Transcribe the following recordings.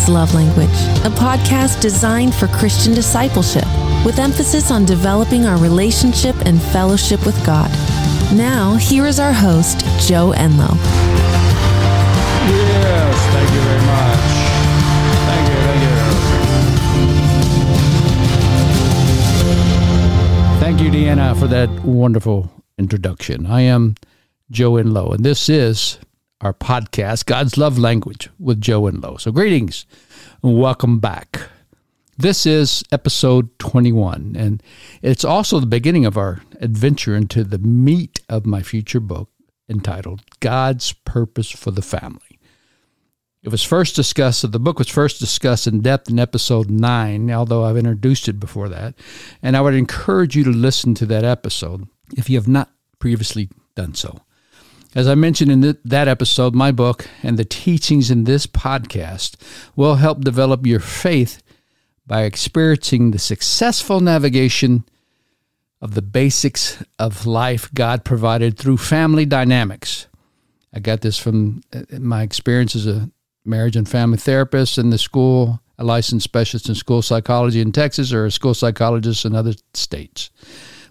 God's Love Language, a podcast designed for Christian discipleship with emphasis on developing our relationship and fellowship with God. Now, here is our host, Joe Enlow. Yes, thank you very much. Thank you, thank you. Thank you, Deanna, for that wonderful introduction. I am Joe Enlow, and this is our podcast, God's Love Language with Joe Enlow. So, greetings and welcome back. This is episode 21, and it's also the beginning of our adventure into the meat of my future book entitled God's Purpose for the Family. It was first discussed, the book was first discussed in depth in episode 9, although I've introduced it before that. And I would encourage you to listen to that episode if you have not previously done so. As I mentioned in that episode, my book and the teachings in this podcast will help develop your faith by experiencing the successful navigation of the basics of life God provided through family dynamics. I got this from uh, my experience as a marriage and family therapist in the school, a licensed specialist in school psychology in Texas, or a school psychologist in other states,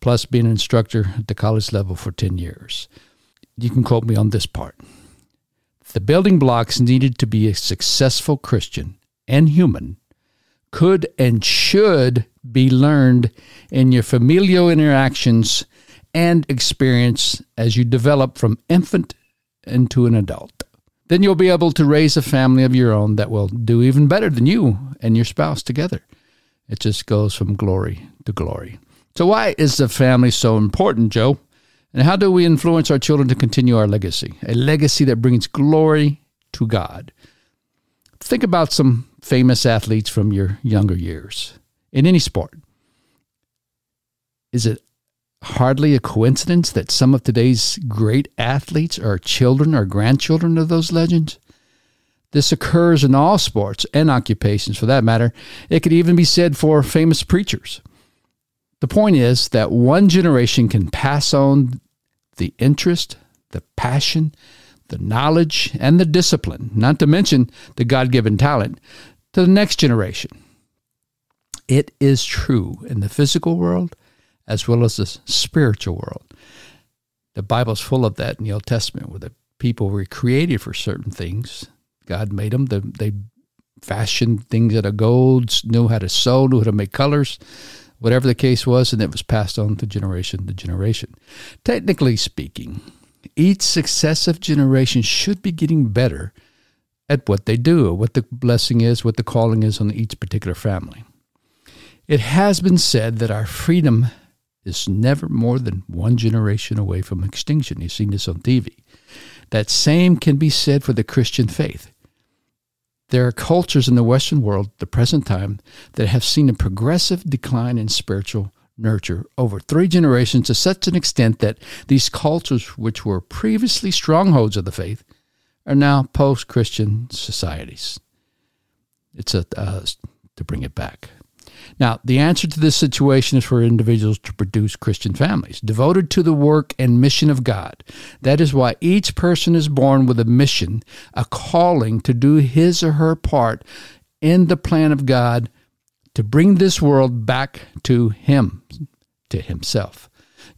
plus being an instructor at the college level for 10 years you can quote me on this part. The building blocks needed to be a successful Christian and human could and should be learned in your familial interactions and experience as you develop from infant into an adult. Then you'll be able to raise a family of your own that will do even better than you and your spouse together. It just goes from glory to glory. So, why is the family so important, Joe? And how do we influence our children to continue our legacy? A legacy that brings glory to God. Think about some famous athletes from your younger years in any sport. Is it hardly a coincidence that some of today's great athletes are children or grandchildren of those legends? This occurs in all sports and occupations for that matter. It could even be said for famous preachers. The point is that one generation can pass on the interest, the passion, the knowledge, and the discipline, not to mention the God given talent, to the next generation. It is true in the physical world as well as the spiritual world. The Bible's full of that in the Old Testament, where the people were created for certain things. God made them. They fashioned things out of gold, knew how to sew, knew how to make colors whatever the case was, and it was passed on to generation to generation. Technically speaking, each successive generation should be getting better at what they do, what the blessing is, what the calling is on each particular family. It has been said that our freedom is never more than one generation away from extinction. You've seen this on TV. That same can be said for the Christian faith. There are cultures in the Western world the present time that have seen a progressive decline in spiritual nurture over three generations to such an extent that these cultures, which were previously strongholds of the faith, are now post Christian societies. It's a, uh, to bring it back. Now, the answer to this situation is for individuals to produce Christian families devoted to the work and mission of God. That is why each person is born with a mission, a calling to do his or her part in the plan of God to bring this world back to Him, to Himself.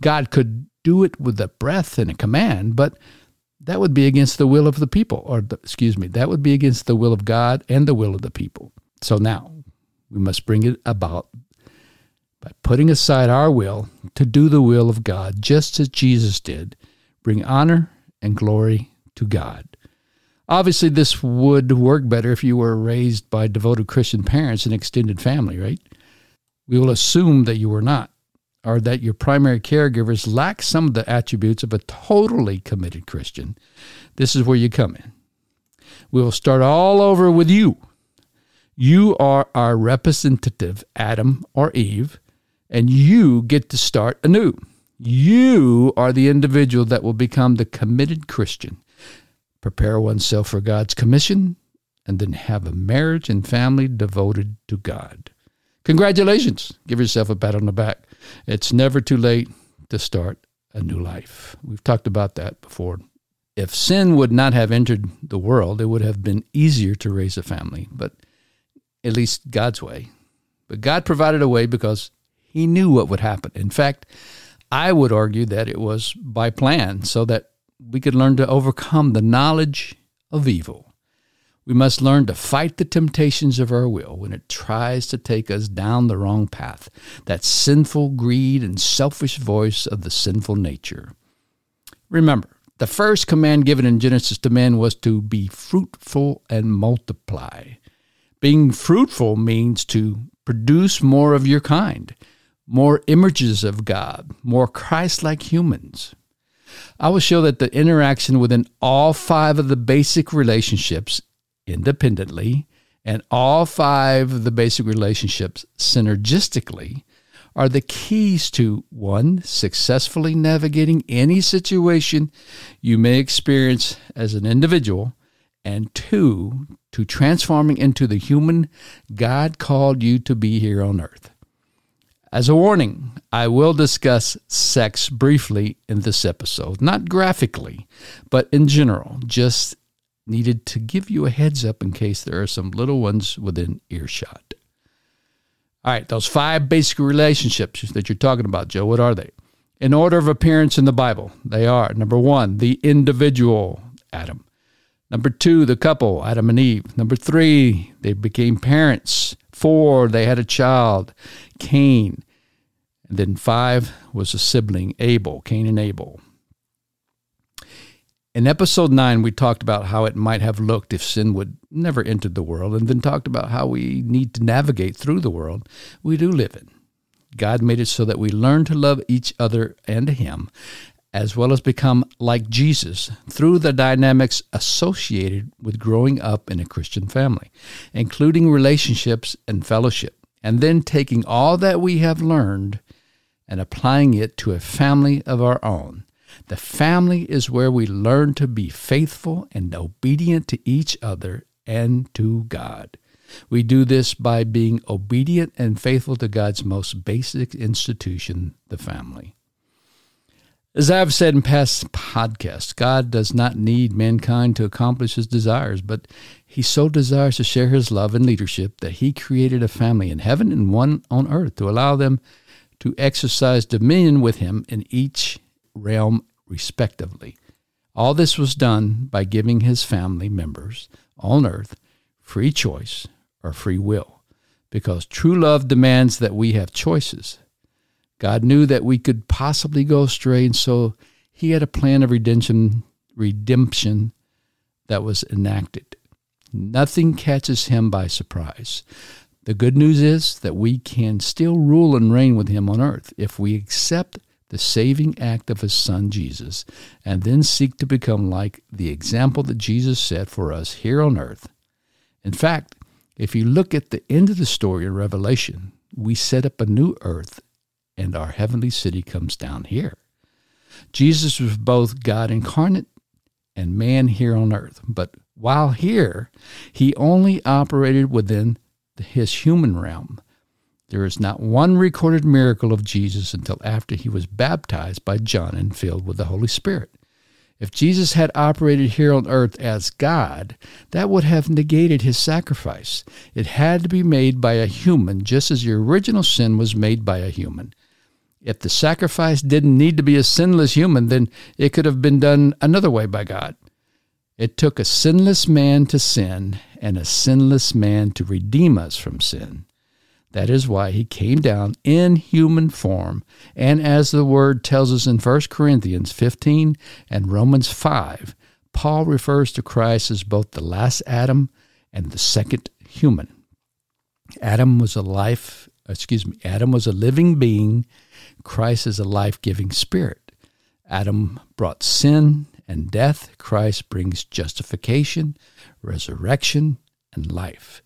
God could do it with a breath and a command, but that would be against the will of the people, or the, excuse me, that would be against the will of God and the will of the people. So now, we must bring it about by putting aside our will to do the will of God, just as Jesus did. Bring honor and glory to God. Obviously, this would work better if you were raised by devoted Christian parents and extended family, right? We will assume that you were not, or that your primary caregivers lack some of the attributes of a totally committed Christian. This is where you come in. We will start all over with you you are our representative, Adam or Eve, and you get to start anew. You are the individual that will become the committed Christian. Prepare oneself for God's commission and then have a marriage and family devoted to God. Congratulations. Give yourself a pat on the back. It's never too late to start a new life. We've talked about that before. If sin would not have entered the world, it would have been easier to raise a family. But at least God's way. But God provided a way because He knew what would happen. In fact, I would argue that it was by plan so that we could learn to overcome the knowledge of evil. We must learn to fight the temptations of our will when it tries to take us down the wrong path, that sinful greed and selfish voice of the sinful nature. Remember, the first command given in Genesis to men was to be fruitful and multiply. Being fruitful means to produce more of your kind, more images of God, more Christ like humans. I will show that the interaction within all five of the basic relationships independently and all five of the basic relationships synergistically are the keys to one, successfully navigating any situation you may experience as an individual, and two, to transforming into the human God called you to be here on earth. As a warning, I will discuss sex briefly in this episode, not graphically, but in general, just needed to give you a heads up in case there are some little ones within earshot. All right, those five basic relationships that you're talking about, Joe, what are they? In order of appearance in the Bible, they are number one, the individual, Adam. Number two, the couple, Adam and Eve. Number three, they became parents. Four, they had a child, Cain. And then five was a sibling, Abel, Cain and Abel. In episode 9, we talked about how it might have looked if sin would never entered the world, and then talked about how we need to navigate through the world we do live in. God made it so that we learn to love each other and Him, as well as become like Jesus through the dynamics associated with growing up in a Christian family, including relationships and fellowship, and then taking all that we have learned and applying it to a family of our own the family is where we learn to be faithful and obedient to each other and to God. We do this by being obedient and faithful to God's most basic institution, the family. As I've said in past podcasts, God does not need mankind to accomplish his desires, but he so desires to share his love and leadership that he created a family in heaven and one on earth to allow them to exercise dominion with him in each realm respectively. All this was done by giving his family members on earth free choice or free will, because true love demands that we have choices. God knew that we could possibly go astray, and so he had a plan of redemption, redemption that was enacted. Nothing catches him by surprise. The good news is that we can still rule and reign with him on earth if we accept the saving act of his son Jesus, and then seek to become like the example that Jesus set for us here on earth. In fact, if you look at the end of the story in Revelation, we set up a new earth and our heavenly city comes down here. Jesus was both God incarnate and man here on earth, but while here, he only operated within his human realm there is not one recorded miracle of Jesus until after he was baptized by John and filled with the Holy Spirit. If Jesus had operated here on earth as God, that would have negated his sacrifice. It had to be made by a human, just as the original sin was made by a human. If the sacrifice didn't need to be a sinless human, then it could have been done another way by God. It took a sinless man to sin and a sinless man to redeem us from sin. That is why he came down in human form. And as the word tells us in 1 Corinthians 15 and Romans 5, Paul refers to Christ as both the last Adam and the second human. Adam was a life, excuse me, Adam was a living being. Christ is a life giving spirit. Adam brought sin and death. Christ brings justification, resurrection, and life.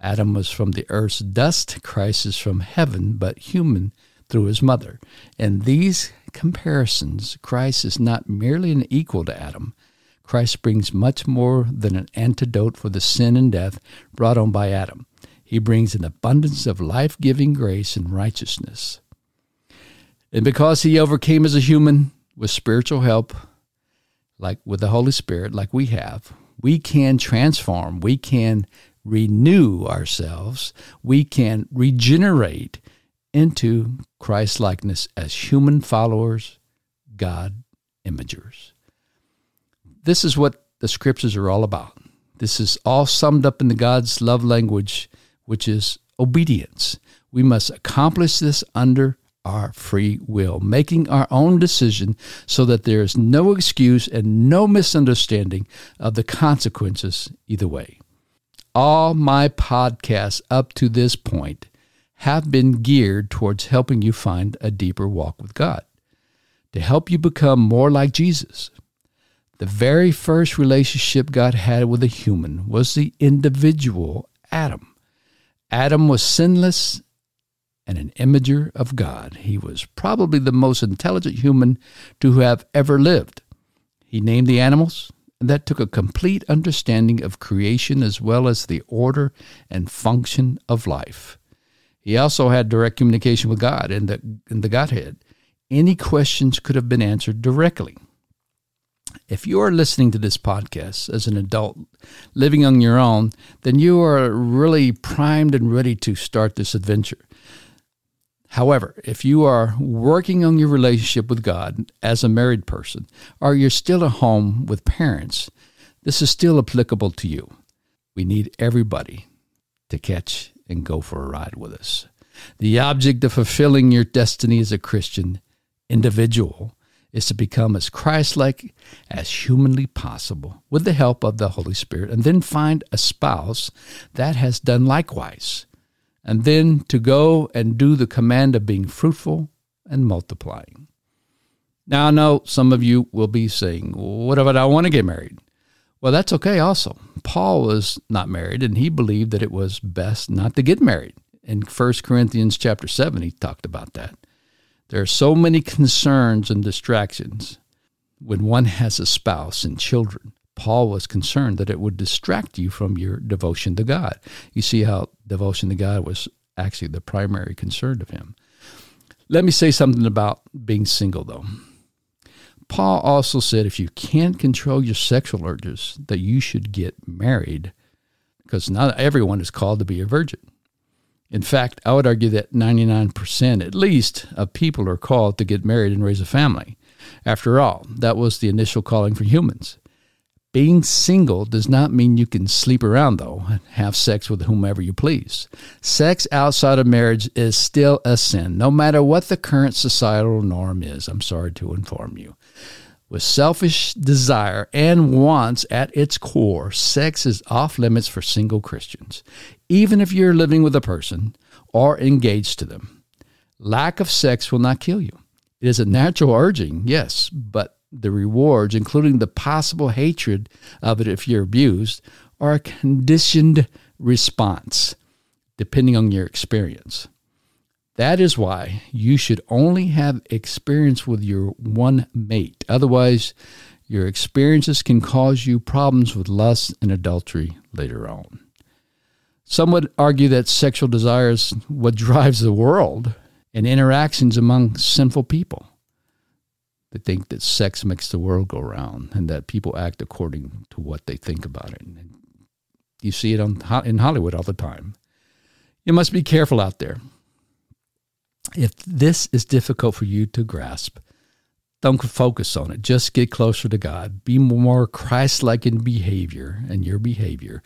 Adam was from the earth's dust, Christ is from heaven, but human through his mother. In these comparisons, Christ is not merely an equal to Adam. Christ brings much more than an antidote for the sin and death brought on by Adam. He brings an abundance of life giving grace and righteousness. And because he overcame as a human with spiritual help, like with the Holy Spirit, like we have, we can transform, we can renew ourselves, we can regenerate into Christ likeness as human followers, God imagers. This is what the scriptures are all about. This is all summed up in the God's love language, which is obedience. We must accomplish this under our free will, making our own decision so that there is no excuse and no misunderstanding of the consequences either way. All my podcasts up to this point have been geared towards helping you find a deeper walk with God, to help you become more like Jesus. The very first relationship God had with a human was the individual Adam. Adam was sinless and an imager of God. He was probably the most intelligent human to have ever lived. He named the animals, and that took a complete understanding of creation as well as the order and function of life. He also had direct communication with God in the, in the Godhead. Any questions could have been answered directly. If you are listening to this podcast as an adult living on your own, then you are really primed and ready to start this adventure. However, if you are working on your relationship with God as a married person, or you're still at home with parents, this is still applicable to you. We need everybody to catch and go for a ride with us. The object of fulfilling your destiny as a Christian individual is to become as Christ like as humanly possible with the help of the Holy Spirit, and then find a spouse that has done likewise and then to go and do the command of being fruitful and multiplying. Now, I know some of you will be saying, What if I don't want to get married? Well, that's okay also. Paul was not married, and he believed that it was best not to get married. In 1 Corinthians chapter 7, he talked about that. There are so many concerns and distractions when one has a spouse and children. Paul was concerned that it would distract you from your devotion to God. You see how devotion to God was actually the primary concern of him. Let me say something about being single, though. Paul also said if you can't control your sexual urges, that you should get married, because not everyone is called to be a virgin. In fact, I would argue that 99% at least of people are called to get married and raise a family. After all, that was the initial calling for humans. Being single does not mean you can sleep around, though, and have sex with whomever you please. Sex outside of marriage is still a sin, no matter what the current societal norm is. I'm sorry to inform you. With selfish desire and wants at its core, sex is off limits for single Christians, even if you're living with a person or engaged to them. Lack of sex will not kill you. It is a natural urging, yes, but the rewards, including the possible hatred of it if you're abused, are a conditioned response, depending on your experience. That is why you should only have experience with your one mate. Otherwise, your experiences can cause you problems with lust and adultery later on. Some would argue that sexual desire is what drives the world and interactions among sinful people. Think that sex makes the world go round and that people act according to what they think about it. And you see it on, in Hollywood all the time. You must be careful out there. If this is difficult for you to grasp, don't focus on it. Just get closer to God. Be more Christ like in behavior and your behavior,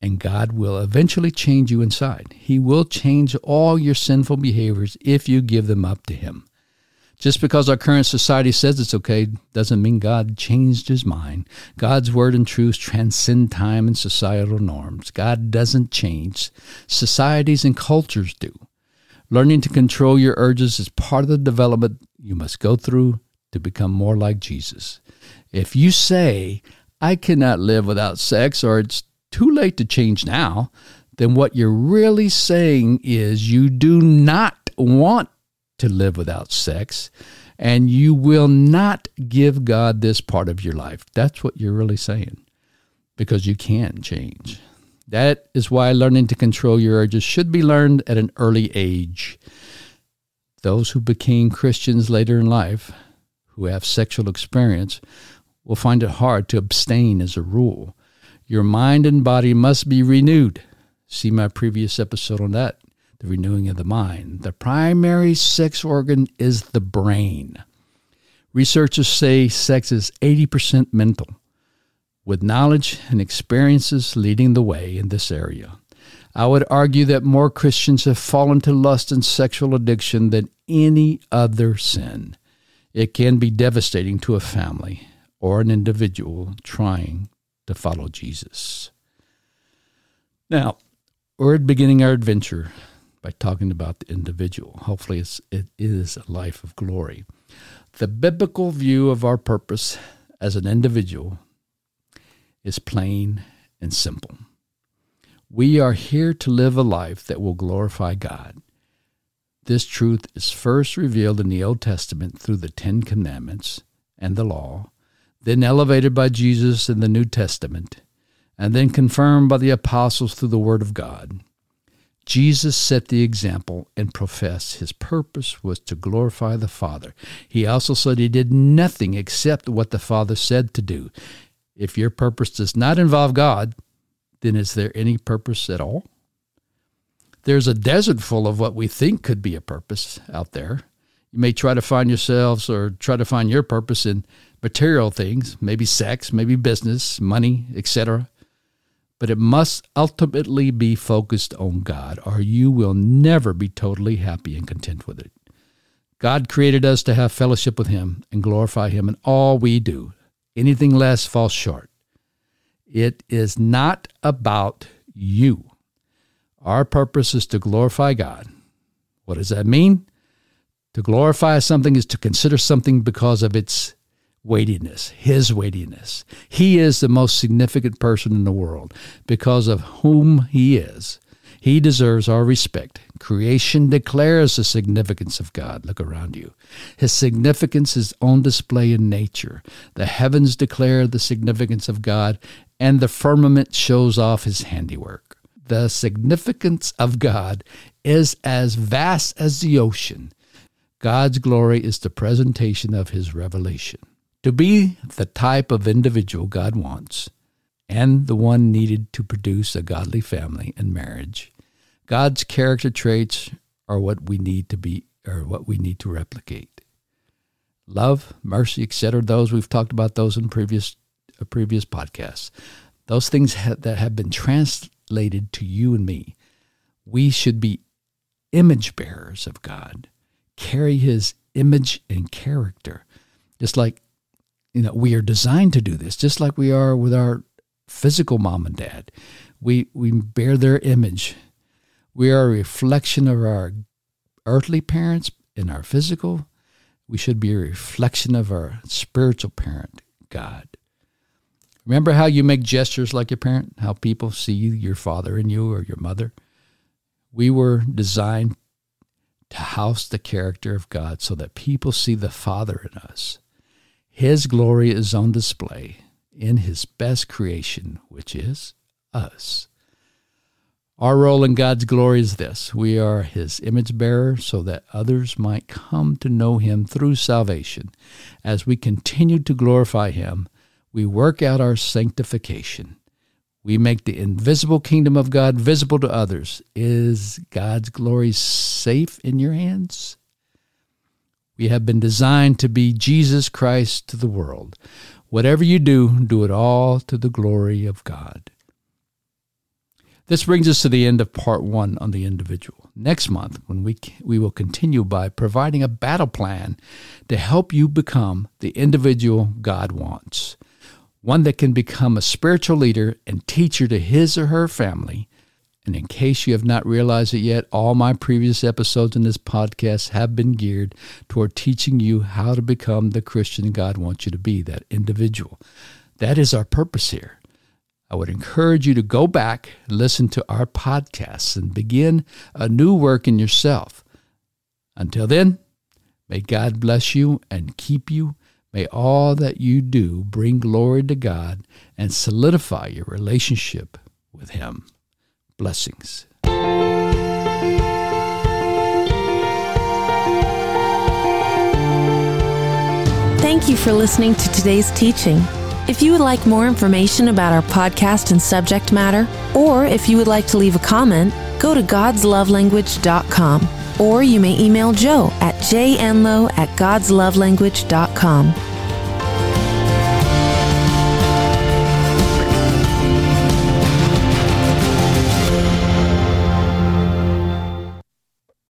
and God will eventually change you inside. He will change all your sinful behaviors if you give them up to Him. Just because our current society says it's okay doesn't mean God changed his mind. God's word and truth transcend time and societal norms. God doesn't change. Societies and cultures do. Learning to control your urges is part of the development you must go through to become more like Jesus. If you say, I cannot live without sex, or it's too late to change now, then what you're really saying is you do not want to live without sex, and you will not give God this part of your life. That's what you're really saying, because you can't change. That is why learning to control your urges should be learned at an early age. Those who became Christians later in life, who have sexual experience, will find it hard to abstain as a rule. Your mind and body must be renewed. See my previous episode on that, the renewing of the mind. The primary sex organ is the brain. Researchers say sex is 80% mental, with knowledge and experiences leading the way in this area. I would argue that more Christians have fallen to lust and sexual addiction than any other sin. It can be devastating to a family or an individual trying to follow Jesus. Now, we're beginning our adventure by talking about the individual. Hopefully, it's, it is a life of glory. The biblical view of our purpose as an individual is plain and simple. We are here to live a life that will glorify God. This truth is first revealed in the Old Testament through the Ten Commandments and the law, then elevated by Jesus in the New Testament, and then confirmed by the apostles through the Word of God. Jesus set the example and professed his purpose was to glorify the Father. He also said he did nothing except what the Father said to do. If your purpose does not involve God, then is there any purpose at all? There's a desert full of what we think could be a purpose out there. You may try to find yourselves or try to find your purpose in material things, maybe sex, maybe business, money, etc. But it must ultimately be focused on God, or you will never be totally happy and content with it. God created us to have fellowship with Him and glorify Him in all we do. Anything less falls short. It is not about you. Our purpose is to glorify God. What does that mean? To glorify something is to consider something because of its weightiness, His weightiness. He is the most significant person in the world because of whom He is. He deserves our respect. Creation declares the significance of God. Look around you. His significance is on display in nature. The heavens declare the significance of God, and the firmament shows off his handiwork. The significance of God is as vast as the ocean. God's glory is the presentation of his revelation. To be the type of individual God wants, and the one needed to produce a godly family and marriage, God's character traits are what we need to be or what we need to replicate. Love, mercy, etc. Those we've talked about those in previous a previous podcast. Those things ha- that have been translated to you and me, we should be image bearers of God, carry His image and character, just like you know we are designed to do this, just like we are with our physical mom and dad. We we bear their image. We are a reflection of our earthly parents in our physical. We should be a reflection of our spiritual parent, God. Remember how you make gestures like your parent, how people see your father in you or your mother? We were designed to house the character of God so that people see the Father in us. His glory is on display in His best creation, which is us. Our role in God's glory is this we are His image bearer so that others might come to know Him through salvation. As we continue to glorify Him, we work out our sanctification. We make the invisible kingdom of God visible to others. Is God's glory safe in your hands? We have been designed to be Jesus Christ to the world. Whatever you do, do it all to the glory of God. This brings us to the end of part one on the individual. Next month, when we we will continue by providing a battle plan to help you become the individual God wants one that can become a spiritual leader and teacher to his or her family. And in case you have not realized it yet, all my previous episodes in this podcast have been geared toward teaching you how to become the Christian God wants you to be, that individual. That is our purpose here. I would encourage you to go back, listen to our podcasts, and begin a new work in yourself. Until then, may God bless you and keep you May all that you do bring glory to God and solidify your relationship with Him. Blessings. Thank you for listening to today's teaching. If you would like more information about our podcast and subject matter, or if you would like to leave a comment, go to godslovelanguage.com or you may email Joe at jenlow at godslovelanguage.com.